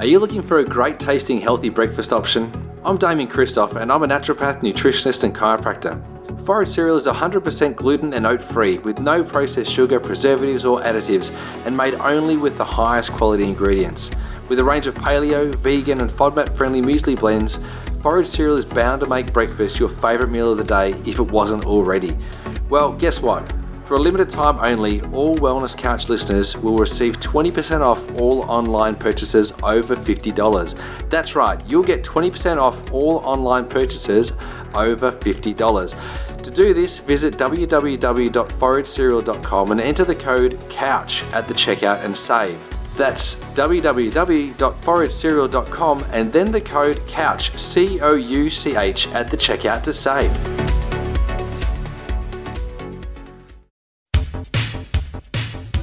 Are you looking for a great tasting healthy breakfast option? I'm Damian Kristof and I'm a naturopath, nutritionist, and chiropractor. Forage cereal is 100% gluten and oat free with no processed sugar, preservatives, or additives, and made only with the highest quality ingredients. With a range of paleo, vegan, and FODMAP friendly muesli blends, Forage cereal is bound to make breakfast your favourite meal of the day if it wasn't already. Well, guess what? For a limited time only, all Wellness Couch listeners will receive 20% off all online purchases over $50. That's right, you'll get 20% off all online purchases over $50. To do this, visit www.foragecereal.com and enter the code COUCH at the checkout and save. That's www.foragecereal.com and then the code COUCH, C O U C H, at the checkout to save.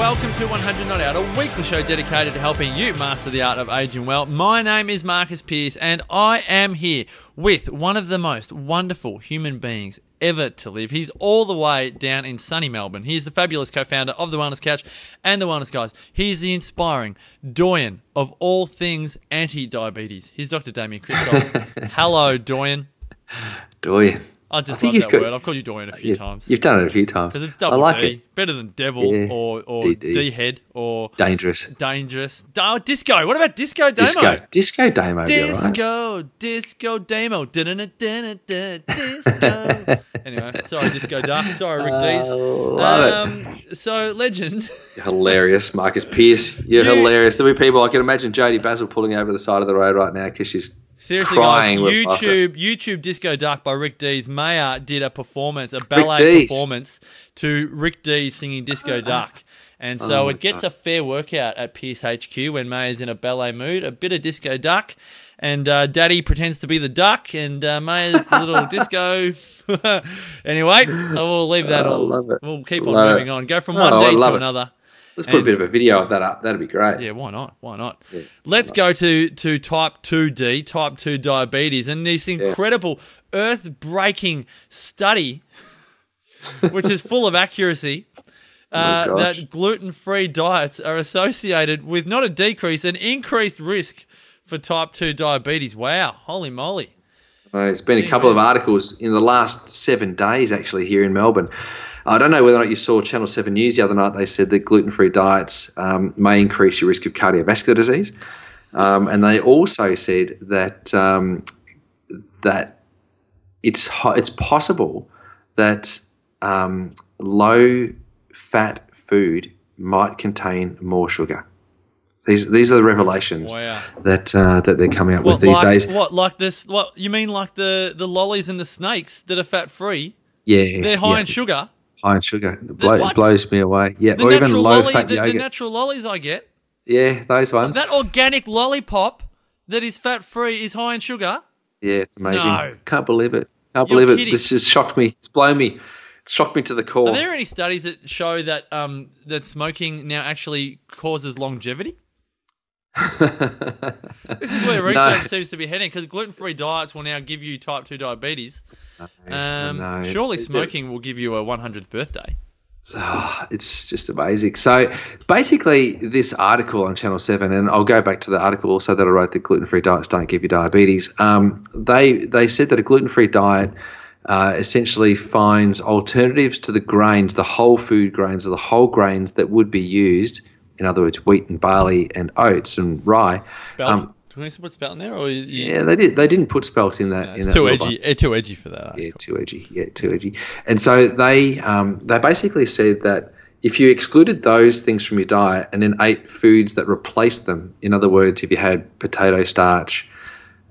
Welcome to 100 Not Out, a weekly show dedicated to helping you master the art of aging well. My name is Marcus Pierce, and I am here with one of the most wonderful human beings ever to live. He's all the way down in sunny Melbourne. He's the fabulous co-founder of the Wellness Couch and the Wellness Guys. He's the inspiring doyen of all things anti-diabetes. He's Dr. Damian Kristof. Hello, doyen. Doyen. I just I think love that got- word. I've called you doyen a few You- times. You've done it a few times. Because it's I double like D. it. Better than devil Yeah. or, or D-head or Dangerous. dangerous. Oh, disco. What about disco demo? Disco. Disco Damo. be all right. Disco, disco demo. Disco. anyway, sorry, Disco Duck. Sorry, Rick love it. Um, so, legend. You're hilarious, Marcus Pierce. You're You- hilarious. There'll be people. I can imagine Jodie Basil pulling over the side of the road right now because she's Seriously, crying guys. YouTube, YouTube Disco Duck by Rick Dees. Mayer did a performance, a ballet performance to Rick Dees singing Disco Duck. And so Oh, it gets a fair workout at Pierce HQ when is in a ballet mood, a bit of Disco Duck. And uh, Daddy pretends to be the duck, and uh, Mayer's the little disco. anyway, I will leave that Oh, all. love it. We'll keep on Love it. moving on. Go from Oh, one I D love to it. another. Let's put a bit of a video of that up. That'd be great. Yeah, why not? Why not? Yeah, Let's go to, to type 2D, type 2 diabetes, and this incredible earth breaking study, which is full of accuracy, uh, Oh, that gluten free diets are associated with not a decrease, an increased risk for type 2 diabetes. Wow, holy moly. Uh, There's been Gee a couple of articles in the last seven days, actually, here in Melbourne. I don't know whether or not you saw Channel 7 News the other night. They said that gluten free diets um, may increase your risk of cardiovascular disease. Um, and they also said that um, that it's it's possible that um, low fat food might contain more sugar. These these are the revelations Wow. that uh, that they're coming up What, with these like, days. what, like this? What, you mean like the, the lollies and the snakes that are fat free? Yeah, They're high yeah. in sugar. high in sugar. It, blow, it blows me away. Yeah, The or even low lolly, fat the, the natural lollies I get. yeah, those ones. That organic lollipop that is fat free is high in sugar. yeah, it's amazing. No. Can't believe it. Can't You're believe it. This just shocked me. It's blown me. Shocked me to the core. Are there any studies that show that um, that smoking now actually causes longevity? This is where research seems to be heading because gluten free diets will now give you type 2 diabetes. Um, no. Surely It- it- smoking will give you a 100th birthday. Oh, it's just amazing. So basically, this article on Channel Seven, and I'll go back to the article also that I wrote that gluten-free diets don't give you diabetes. Um, they they said that a gluten-free diet uh, essentially finds alternatives to the grains, the whole food grains, or the whole grains that would be used. In other words, wheat and barley and oats and rye. Spelt. Um, Do we put spelt in there? Or you, Yeah, they did. They didn't put spelt in that. in it's that too edgy. It's too edgy for that. yeah, too edgy. Yeah, too edgy. And so they um, they basically said that if you excluded those things from your diet and then ate foods that replaced them, in other words, if you had potato starch,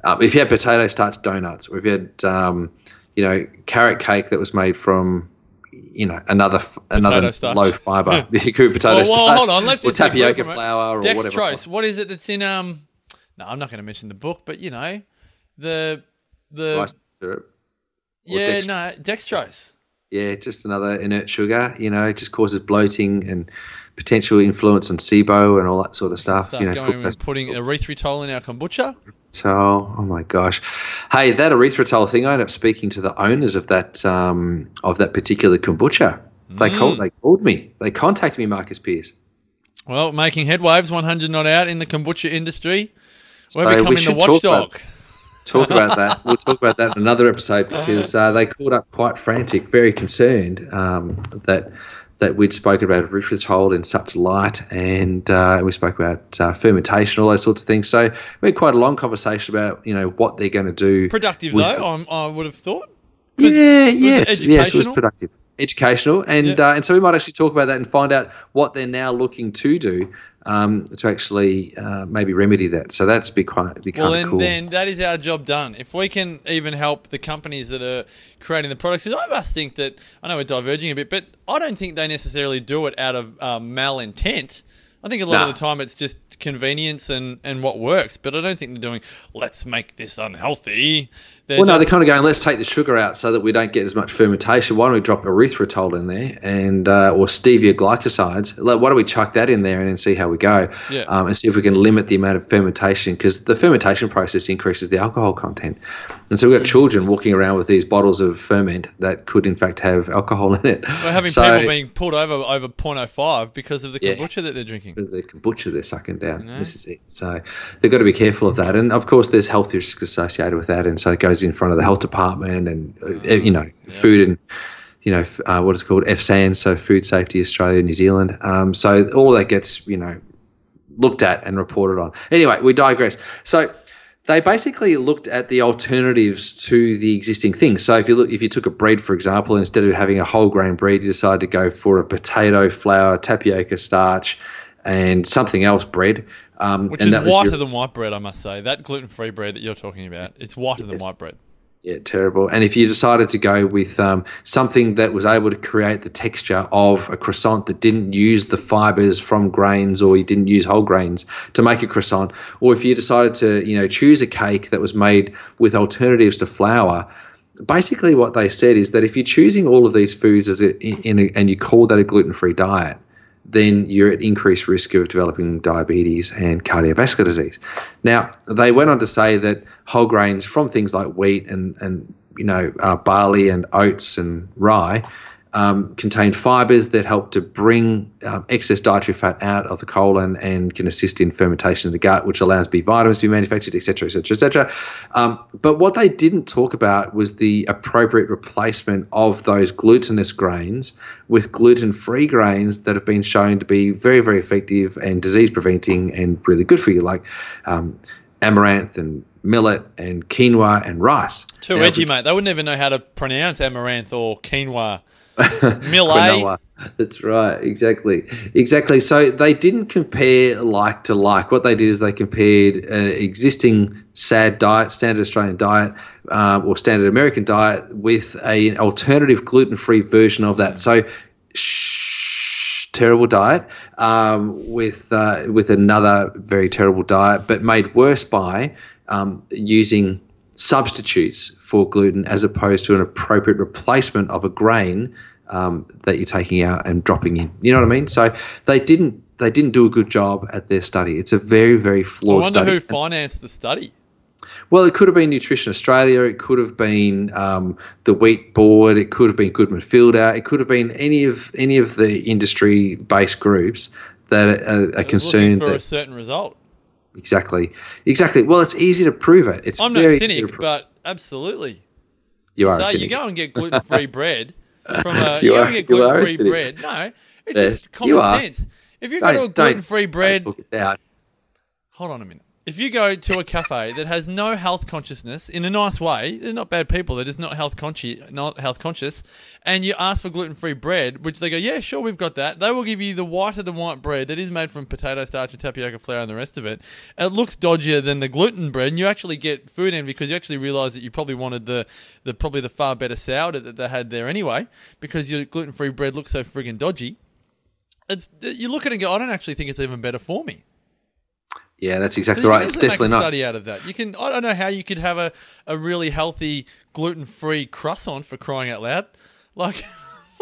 uh, if you had potato starch donuts, or if you had um, you know carrot cake that was made from you know another another starch. low fiber, could potato Well, well, starch, hold on. Let's or just be clear tapioca flour or whatever. Dextrose. What is it that's in um? No, I'm not going to mention the book, but you know, the the Rice syrup. yeah dextrose. no dextrose. Yeah, just another inert sugar. You know, it just causes bloating and potential influence on SIBO and all that sort of stuff. Start you know, going and putting erythritol in our kombucha. So, oh my gosh, hey, that erythritol thing. I ended up speaking to the owners of that um, of that particular kombucha. They called. They called me. They contacted me, Marcus Pierce. Well, making headwaves, 100 not out in the kombucha industry. We're So we becoming the should talk about- watchdog. Talk about that. We'll talk about that in another episode because uh, they called up quite frantic, very concerned um, that that we'd spoken about erythritol in such light, and uh, we spoke about uh, fermentation, all those sorts of things. So we had quite a long conversation about you know what they're going to do. Productive, with- though, I'm, I would have thought. Yeah, it yes, it was educational? productive, educational, and Yeah. uh, and so we might actually talk about that and find out what they're now looking to do um, to actually uh, maybe remedy that. So that's be quite be Well, kind then, of cool. then that is our job done. If we can even help the companies that are creating the products, because I must think that I know we're diverging a bit, but I don't think they necessarily do it out of um, malintent. I think a lot Nah. of the time it's just convenience and, and what works, but I don't think they're doing. Let's make this unhealthy. They're Well, no, they're kind of going. Let's take the sugar out so that we don't get as much fermentation. Why don't we drop erythritol in there and uh, or stevia glycosides? Like, Why don't we chuck that in there and then see how we go? Yeah. Um, and see if we can limit the amount of fermentation because the fermentation process increases the alcohol content. And so we've got children walking around with these bottles of ferment that could in fact have alcohol in it. We're having So- people being pulled over over 0.05 because of the Yeah. kombucha that they're drinking. because the kombucha they're sucking down. No. This is it. So they've got to be careful of that. And of course, there's health risks associated with that. And so it goes in front of the health department and, uh, you know, food and, you know, uh, what is called FSANZ, so Food Safety Australia, New Zealand. Um, so all that gets, you know, looked at and reported on. Anyway, we digress. So they basically looked at the alternatives to the existing things. So if you look, if you took a bread, for example, instead of having a whole grain bread, you decided to go for a potato flour, tapioca starch, and something else bread. Um, Which and is that was whiter your- than white bread, I must say. That gluten free bread that you're talking about, it's whiter than white bread. Yeah, terrible. And if you decided to go with um, something that was able to create the texture of a croissant that didn't use the fibers from grains or you didn't use whole grains to make a croissant, or if you decided to, you know, choose a cake that was made with alternatives to flour, basically what they said is that if you're choosing all of these foods as a, in a, and you call that a gluten-free diet, then you're at increased risk of developing diabetes and cardiovascular disease. Now, they went on to say that whole grains from things like wheat and, and you know, uh, barley and oats and rye um, contain fibers that help to bring um, excess dietary fat out of the colon and can assist in fermentation of the gut, which allows B vitamins to be manufactured, etc., etc., etc. Um, but what they didn't talk about was the appropriate replacement of those glutinous grains with gluten-free grains that have been shown to be very, very effective and disease-preventing and really good for you, like um, amaranth and millet and quinoa and rice. Too Now, edgy, mate. They wouldn't even know how to pronounce amaranth or quinoa. Millet. That's right, exactly, exactly. So they didn't compare like to like. What they did is they compared an existing SAD diet, standard Australian diet, uh, or standard American diet, with a, an alternative gluten-free version of that. So. Shh, terrible diet um, with uh, with another very terrible diet, but made worse by um, using substitutes for gluten as opposed to an appropriate replacement of a grain um, that you're taking out and dropping in. You know what I mean? So they didn't they didn't do a good job at their study. It's a very very flawed. I wonder study. who financed the study. Well, it could have been Nutrition Australia. It could have been um, the Wheat Board. It could have been Goodman Fielder. It could have been any of any of the industry-based groups that are, are It was looking concerned. for a certain result. Exactly, exactly. Well, it's easy to prove it. It's I'm no very easy cynic, but absolutely. you are. So you go and get gluten free bread from a You you, go are- and get you are gluten free bread. No, it's Yes, just common sense. If you go to a gluten free bread, don't book it out. hold on a minute. If you go to a cafe that has no health consciousness in a nice way, they're not bad people. They're just not health conscious, not health conscious, and you ask for gluten free bread, which they go, yeah, sure, we've got that. They will give you the whiter than white bread that is made from potato starch and tapioca flour and the rest of it. It looks dodgier than the gluten bread, and you actually get food in because you actually realise that you probably wanted the, the probably the far better sourdough that they had there anyway, because your gluten free bread looks so friggin' dodgy. It's you look at it and go, I don't actually think it's even better for me. Yeah, that's exactly you right. It's definitely make a not. study out of that. You can. I don't know how you could have a, a really healthy gluten free croissant for crying out loud. Like,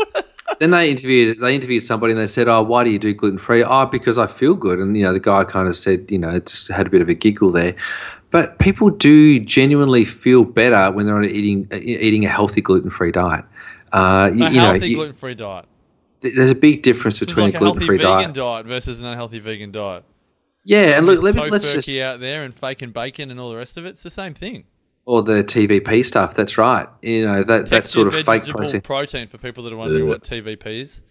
then they interviewed they interviewed somebody and they said, "Oh, why do you do gluten free?" Oh, because I feel good. And you know, the guy kind of said, you know, just had a bit of a giggle there. But people do genuinely feel better when they're on eating eating a healthy gluten free diet. Uh, you, a you know, healthy gluten free diet. there's a big difference between like a a gluten free diet. diet. versus an unhealthy vegan diet. Yeah, and look, let me, let's tofurkey just out there and fake and bacon and all the rest of it. It's the same thing. or the TVP stuff. That's right. You know that that sort of fake vegetable protein. for people that are wondering Ugh. what TVP is.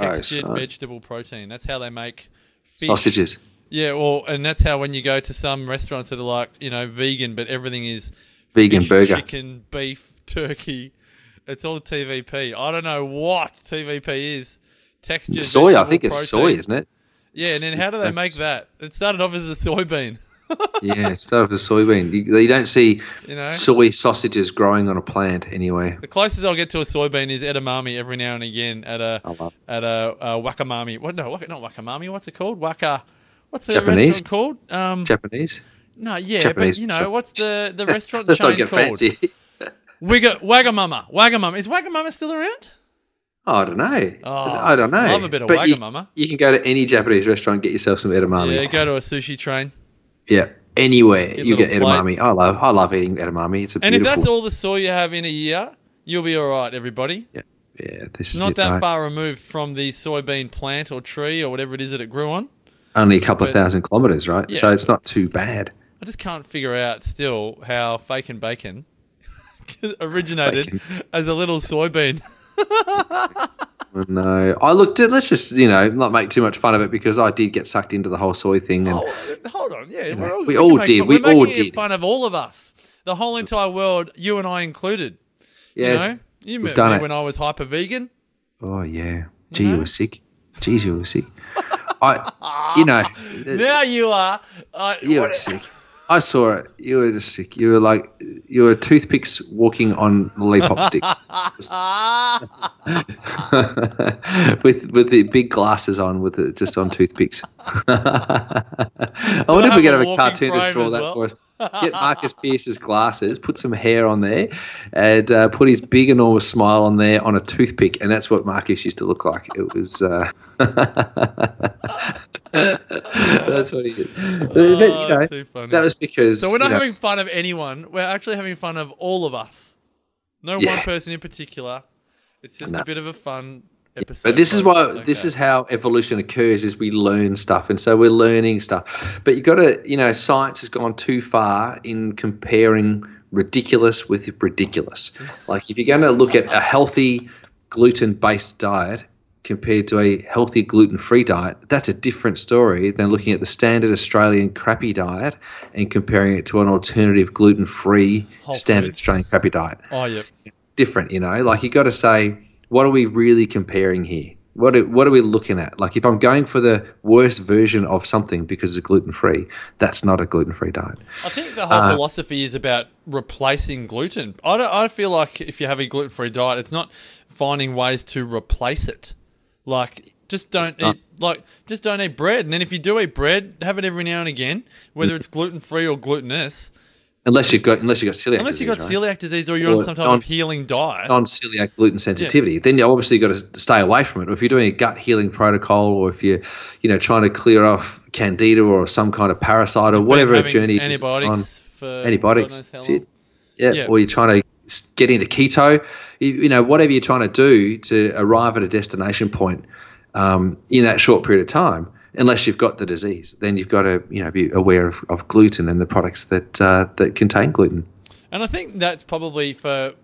Oh, Textured right. vegetable protein. That's how they make fish. Sausages. Yeah, well, and that's how when you go to some restaurants that are like, you know, vegan, but everything is Vegan fish, burger. chicken, beef, turkey. It's all TVP. I don't know what TVP is. Textured Soy, I vegetable think it's soy, isn't it? Yeah, and then how do they make that? It started off as a soybean. yeah, it's started off as a soybean. You, you don't see You know? soy sausages growing on a plant anyway. The closest I'll get to a soybean is edamame every now and again at a at a, a wakamami. What no, not wakamami. What's it called? Waka. What's the Japanese? restaurant called? Um, Japanese. no, yeah, Japanese but you know what's the the restaurant Let's chain not get called? fancy. Wigga, Wagamama. Wagamama. Is Wagamama still around? I don't know. Oh, I don't know. Love a bit of But you- Wagamama. You, can go to any Japanese restaurant and get yourself some edamame. Yeah, go to a sushi train. Yeah, anywhere Get you get edamame. I love. I love eating edamame. It's a And if that's all the soy you have in a year, you'll be all right, everybody. yeah, yeah, this is Not it. that far removed from the soybean plant or tree or whatever it is that it grew on. Only a couple of thousand kilometers, right? Yeah, so it's not too bad. I just can't figure out still how fake and bacon originated Bacon. as a little soybean. No, I looked at. Let's just you know not make too much fun of it because I did get sucked into the whole soy thing, and Oh, hold on, yeah, we're all, we all make did, we we're all did. fun of all of us, the whole entire world, you and I included. yeah. You know, you met done me it. when I was hyper vegan. Oh yeah. Gee, know? you were sick. Jeez, you were sick. I, you know, Now you are. You what- were sick. I saw it. You were just sick. You were like you were toothpicks walking on lollipop sticks, with with the big glasses on, with it just on toothpicks. I wonder if we could a have a walking cartoon to draw that well? for us. Get Marcus Pierce's glasses, put some hair on there, and uh, put his big enormous smile on there on a toothpick, and that's what Marcus used to look like. It was. Uh, that's what he did. But, but, you Oh, know, too funny. that was because. So we're not you know, having fun of anyone. We're actually having fun of all of us. No one person in particular. It's just No. a bit of a fun episode. But this is why It's this is how evolution occurs: is we learn stuff, and so we're learning stuff. But you've got to, you know, science has gone too far in comparing ridiculous with ridiculous. Like if you're going to look at a healthy gluten-based diet compared to a healthy gluten-free diet, that's a different story than looking at the standard Australian crappy diet and comparing it to an alternative gluten-free standard. Australian crappy diet Oh, yep. different, you know. Like you got to say, what are we really comparing here? What are, what are we looking at? Like if I'm going for the worst version of something because it's gluten free, that's not a gluten free diet. I think the whole Uh, philosophy is about replacing gluten. I don't. I feel like if you have a gluten free diet, it's not finding ways to replace it. Like just don't not. eat. Like just don't eat bread. And then if you do eat bread, have it every now and again, whether it's gluten free or glutinous. Unless you've got unless you've got celiac Unless you've got disease, right? celiac disease or you're on some type non- of healing diet. non-celiac gluten sensitivity, then you obviously got to stay away from it. Or if you're doing a gut healing protocol, or if you're, you know, trying to clear off candida or some kind of parasite or whatever journey is antibiotics on, for antibiotics. That's it. Yeah. Yeah. Or you're trying to get into keto. You, you know, whatever you're trying to do to arrive at a destination point um, in that short period of time. Unless you've got the disease, then you've got to you know be aware of, of gluten and the products that uh, that contain gluten. And I think that's probably for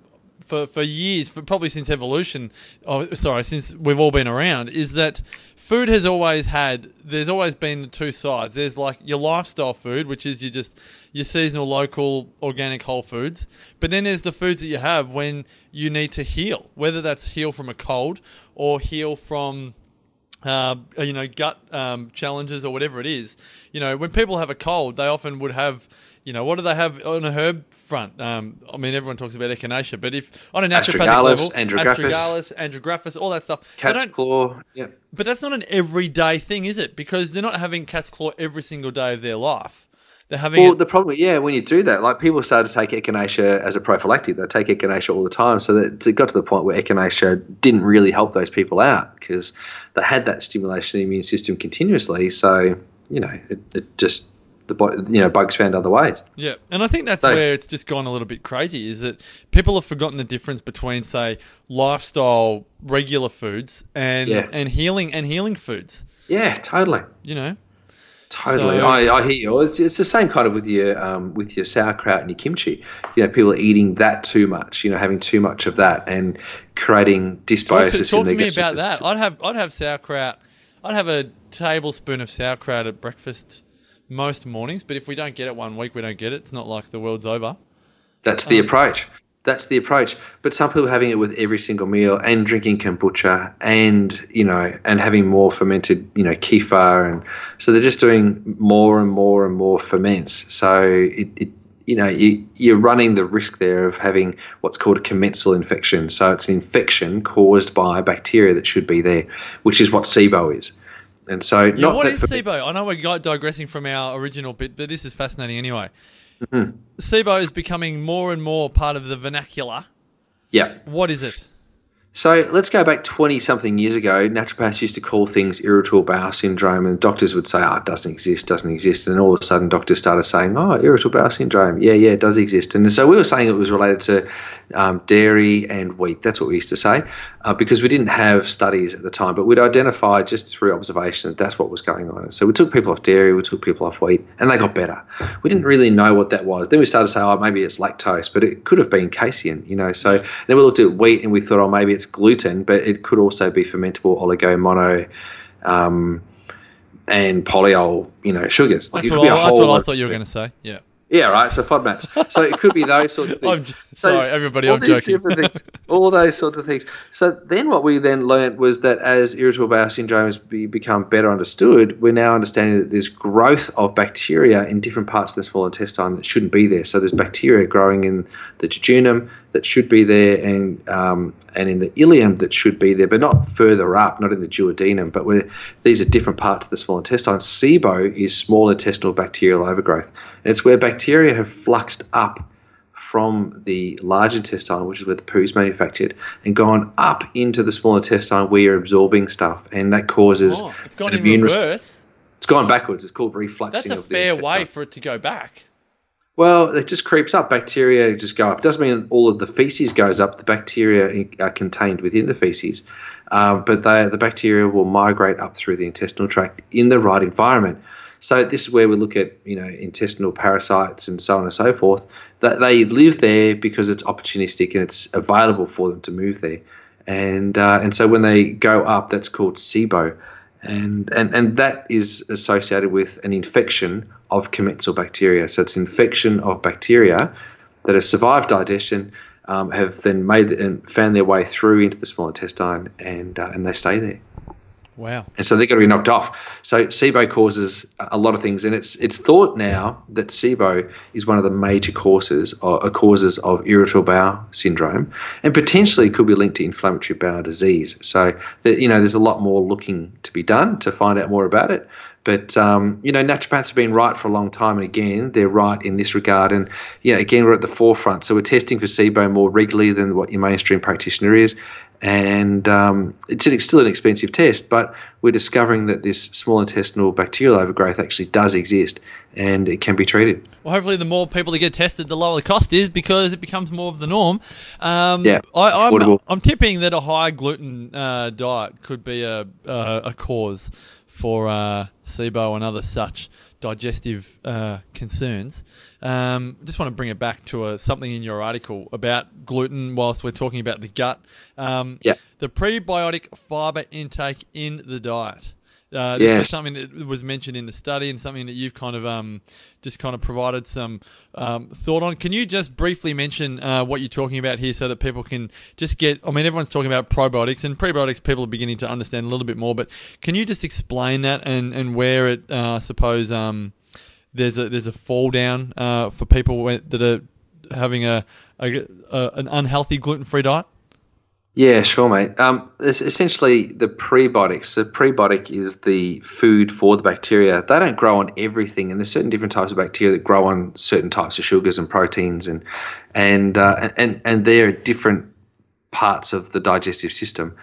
for for years, for probably since evolution. Oh, sorry, since we've all been around, is that food has always had. There's always been two sides. There's like your lifestyle food, which is your just your seasonal, local, organic whole foods. But then there's the foods that you have when you need to heal, whether that's heal from a cold or heal from uh, you know, gut um, challenges or whatever it is. You know, when people have a cold, they often would have, you know, what do they have on a herb front? Um, I mean, everyone talks about echinacea, but if on a naturopathic Astragalus, level, andrographis. astragalus, andrographis, all that stuff, Cat's claw. Yeah. but that's not an everyday thing, is it? Because they're not having cat's claw every single day of their life. They're having Well, it- the problem, yeah, when you do that, like people started to take echinacea as a prophylactic. They take echinacea all the time, so that it got to the point where echinacea didn't really help those people out because they had that stimulation of the immune system continuously. So you know, it, it just the you know, bugs found other ways. Yeah, and I think that's So- where it's just gone a little bit crazy. Is that people have forgotten the difference between, say, lifestyle regular foods and Yeah. and healing and healing foods. Yeah, totally. You know, Totally, So- I, I hear you. It's, it's the same kind of with your um, with your sauerkraut and your kimchi. You know, people are eating that too much. You know, having too much of that and creating dysbiosis. talk to, talk in to me about that. I'd have I'd have sauerkraut. I'd have a tablespoon of sauerkraut at breakfast most mornings. But if we don't get it one week, we don't get it. It's not like the world's over. That's the Um, approach. That's the approach. But some people are having it with every single meal and drinking kombucha and you know and having more fermented you know kefir and so they're just doing more and more and more ferments. So it, it you know you, you're running the risk there of having what's called a commensal infection. So it's an infection caused by bacteria that should be there, which is what SIBO is. And so Yeah, not what is SIBO? I know we're digressing from our original bit, but this is fascinating anyway. Mm-hmm. SIBO is becoming more and more part of the vernacular. Yeah. What is it? So let's go back 20 something years ago. Naturopaths used to call things irritable bowel syndrome, and doctors would say, oh, it doesn't exist, doesn't exist. And all of a sudden, doctors started saying, oh, irritable bowel syndrome. Yeah, yeah, it does exist. And so we were saying it was related to um, dairy and wheat. That's what we used to say uh, because we didn't have studies at the time, but we'd identified just through observation that that's what was going on. So we took people off dairy, we took people off wheat, and they got better. We didn't really know what that was. Then we started to say, oh, maybe it's lactose, but it could have been casein, you know. So then we looked at wheat and we thought, oh, maybe it's gluten, but it could also be fermentable oligo mono. Um, and polyol, you know, sugars. Like That's it what, could be I, that's what I thought you were going to say. Yeah. yeah, right. So FODMAPs. So it could be those sorts of things. J- So sorry, everybody, all I'm these joking. different things, all those sorts of things. So then, what we then learnt was that as irritable bowel syndrome has be, become better understood, we're now understanding that there's growth of bacteria in different parts of the small intestine that shouldn't be there. So there's bacteria growing in the jejunum that should be there, and um, and in the ileum that should be there, but not further up, not in the duodenum. But where these are different parts of the small intestine. SIBO is small intestinal bacterial overgrowth, and it's where bacteria have fluxed up from the large intestine, which is where the poo is manufactured, and gone up into the small intestine where you're absorbing stuff, and that causes Oh, it's gone in immune res- reverse. it's gone backwards. It's called refluxing. That's a fair way for it to go back. Well, it just creeps up. Bacteria just go up. It doesn't mean all of the feces goes up. The bacteria are contained within the feces, uh, but they, the bacteria will migrate up through the intestinal tract in the right environment. So this is where we look at you know intestinal parasites and so on and so forth. That they live there because it's opportunistic and it's available for them to move there, and uh, and so when they go up, that's called SIBO and, and and that is associated with an infection of commensal bacteria. So it's infection of bacteria that have survived digestion, um, have then made and found their way through into the small intestine, and uh, and they stay there. Wow. And so they're going to be knocked off. So SIBO causes a lot of things, and it's it's thought now that SIBO is one of the major causes or uh, causes of irritable bowel syndrome, and potentially could be linked to inflammatory bowel disease. So that you know, there's a lot more looking to be done to find out more about it. But um, you know, naturopaths have been right for a long time, and again, they're right in this regard. And yeah, again, we're at the forefront, so we're testing for SIBO more regularly than what your mainstream practitioner is. And um, it's an- still an expensive test, but we're discovering that this small intestinal bacterial overgrowth actually does exist, and it can be treated. Well, hopefully, the more people that get tested, the lower the cost is because it becomes more of the norm. Um, Yeah, I, I'm, affordable. I'm tipping that a high gluten uh, diet could be a a, a cause for uh, SIBO and other such digestive uh, concerns. Um, just want to bring it back to a, something in your article about gluten. Whilst we're talking about the gut, um, Yeah. the prebiotic fiber intake in the diet. Uh, this Yes. was something that was mentioned in the study and something that you've kind of um, just kind of provided some um, thought on. Can you just briefly mention uh, what you're talking about here so that people can just get? I mean, everyone's talking about probiotics and prebiotics. People are beginning to understand a little bit more, but can you just explain that and, and where it? Uh, I suppose um, there's a there's a fall down uh, for people that are having a, a, a an unhealthy gluten free diet. Yeah, sure, mate. Um, it's essentially the prebiotics. The prebiotic is the food for the bacteria. They don't grow on everything, and there's certain different types of bacteria that grow on certain types of sugars and proteins, and and uh, and and they're different parts of the digestive system.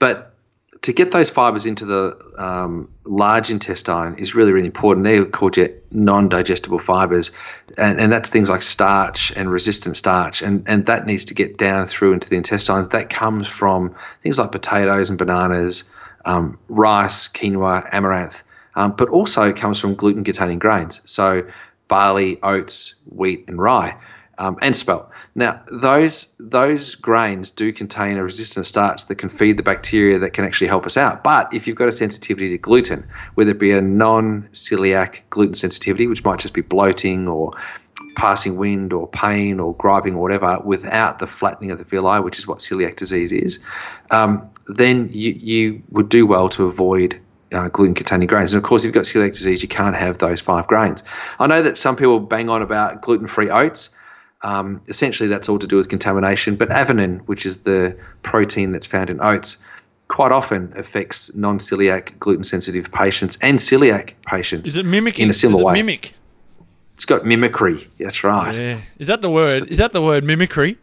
But to get those fibers into the um, large intestine is really, really important. They're called your non-digestible fibers, and, and that's things like starch and resistant starch, and, and that needs to get down through into the intestines. That comes from things like potatoes and bananas, um, rice, quinoa, amaranth, um, but also comes from gluten-containing grains. So barley, oats, wheat, and rye, um, and spelt. Now, those those grains do contain a resistant starch that can feed the bacteria that can actually help us out. But if you've got a sensitivity to gluten, whether it be a non-celiac gluten sensitivity, which might just be bloating or passing wind or pain or griping or whatever, without the flattening of the villi, which is what celiac disease is, um, then you, you would do well to avoid uh, gluten containing grains. And of course, if you've got celiac disease, you can't have those five grains. I know that some people bang on about gluten free oats. Um, essentially, that's all to do with contamination. But avenin, which is the protein that's found in oats, quite often affects non-celiac gluten-sensitive patients and celiac patients. Is it mimicking? in a similar way? mimic? It's got mimicry. That's right. Yeah. Is that the word? Is that the word mimicry?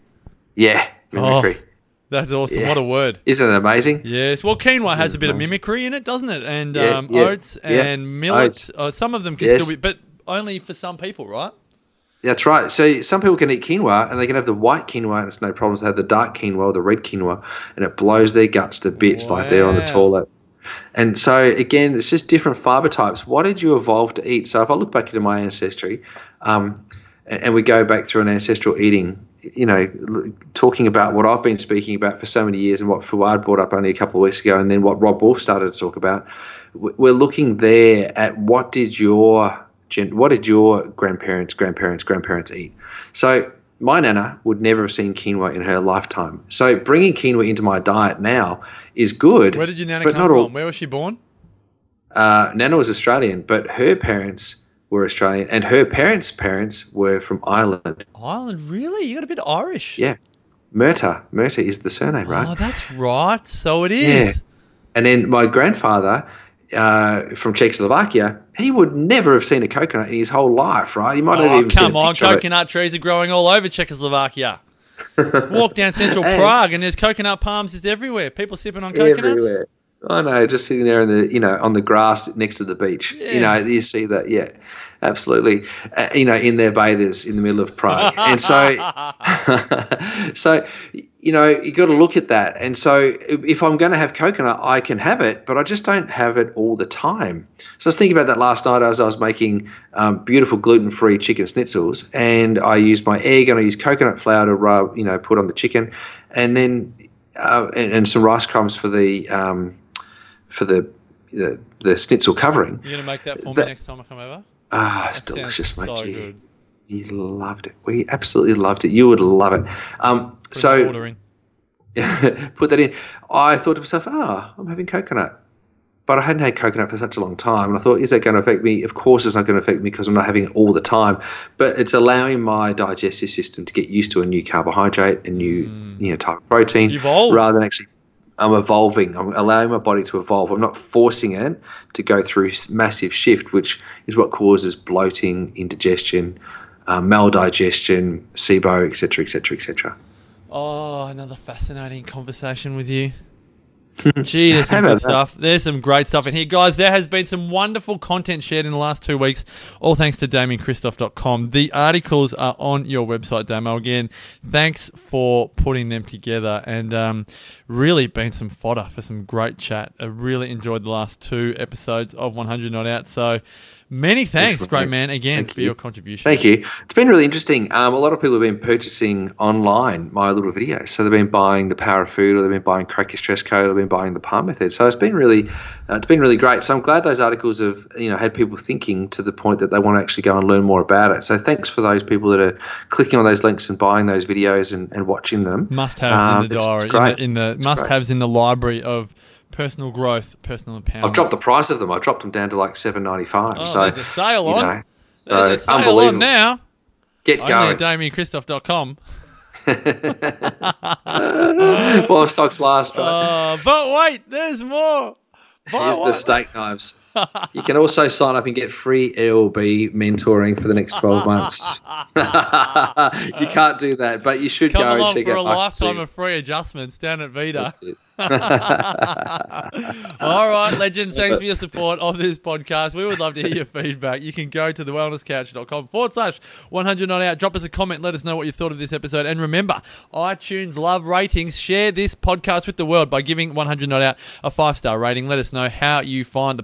Yeah, mimicry. That's awesome. Yeah. What a word. Isn't it amazing? Yes. Well, quinoa has a bit of mimicry in it, doesn't it? And Yeah, um, yeah, oats and millet. Oats. Uh, some of them can Yes. still be, but only for some people, right? That's right. So some people can eat quinoa and they can have the white quinoa and it's no problem. They have the dark quinoa or the red quinoa and it blows their guts to bits like they're on the toilet. And so again, it's just different fiber types. What did you evolve to eat? So if I look back into my ancestry, um, and, and we go back through an ancestral eating, you know, talking about what I've been speaking about for so many years and what Fuad brought up only a couple of weeks ago, and then what Robb Wolf started to talk about, we're looking there at what did your gen- what did your grandparents, grandparents, grandparents eat? So my nana would never have seen quinoa in her lifetime. So bringing quinoa into my diet now is good. Where did your nana come from? all- Where was she born? uh, Nana was Australian, but her parents were Australian, and her parents' parents were from Ireland. Ireland, really? You got a bit Irish. Yeah, Murta. Murta is the surname, right? Oh, that's right. So it is. Yeah. And then my grandfather uh, from Czechoslovakia, he would never have seen a coconut in his whole life, right? He might Oh, even seen come on. picture of it. Coconut trees are growing all over Czechoslovakia. Walk down central And- Prague and there's coconut palms just everywhere. People sipping on coconuts. everywhere. I know, just sitting there in the you know on the grass next to the beach. You know, you see that, yeah, absolutely. Uh, you know, in their bathers in the middle of Prague, and so, so you know, you got to look at that. And so, if I'm going to have coconut, I can have it, but I just don't have it all the time. So I was thinking about that last night as I was making um, beautiful gluten-free chicken schnitzels, and I used my egg and I used coconut flour to rub, you know, put on the chicken, and then uh, and, and some rice crumbs for the um, for the, the the schnitzel covering. You're going to make that for me next time I come over? Ah, it's That delicious, mate. so. We loved it. We absolutely loved it. You would love it. Um, so an order in. put that in. I thought to myself, ah, I'm having coconut. But I hadn't had coconut for such a long time. And I thought, is that going to affect me? Of course, it's not going to affect me because I'm not having it all the time. But it's allowing my digestive system to get used to a new carbohydrate, a new you know type of protein, Evolve. rather than actually. I'm evolving. I'm allowing my body to evolve. I'm not forcing it to go through massive shift, which is what causes bloating, indigestion, uh, maldigestion, SIBO, etc., etc., etc. Oh, another fascinating conversation with you. Gee, there's some good that? stuff. There's some great stuff in here. Guys, there has been some wonderful content shared in the last two weeks, all thanks to DamianKristof.com. The articles are on your website, Damo. Again, thanks for putting them together and um, really been some fodder for some great chat. I really enjoyed the last two episodes of 100 Not Out. So many thanks, Excellent, great man, again, Thank for you. your contribution. Thank you. It's been really interesting. Um, a lot of people have been purchasing online my little videos. So they've been buying the Power of Food, or they've been buying Crack Your Stress Code, or they've been buying the Palm Method. So it's been really, uh, it's been really great. So I'm glad those articles have, you know, had people thinking to the point that they want to actually go and learn more about it. So thanks for those people that are clicking on those links and buying those videos and, and watching them. Must haves Um, in the diary, in the, in the must haves in the library of personal growth, personal empowerment. I've dropped the price of them. I dropped them down to like seven ninety five. Oh, so there's a sale you on. know, There's a so sale unbelievable. on now. Get Only going. DamianKristof.com. While stocks last, right? Uh, but wait, there's more. Buy Here's the steak knives. You can also sign up and get free LB mentoring for the next 12 months. you can't do that, but you should Come go and check for a lifetime of free adjustments down at Vita. All right, legends, thanks for your support of this podcast. We would love to hear your feedback. You can go to thewellnesscouch.com forward slash 100 not out. Drop us a comment. Let us know what you thought of this episode. And remember, iTunes love ratings. Share this podcast with the world by giving 100 not out a five star rating. Let us know how you find the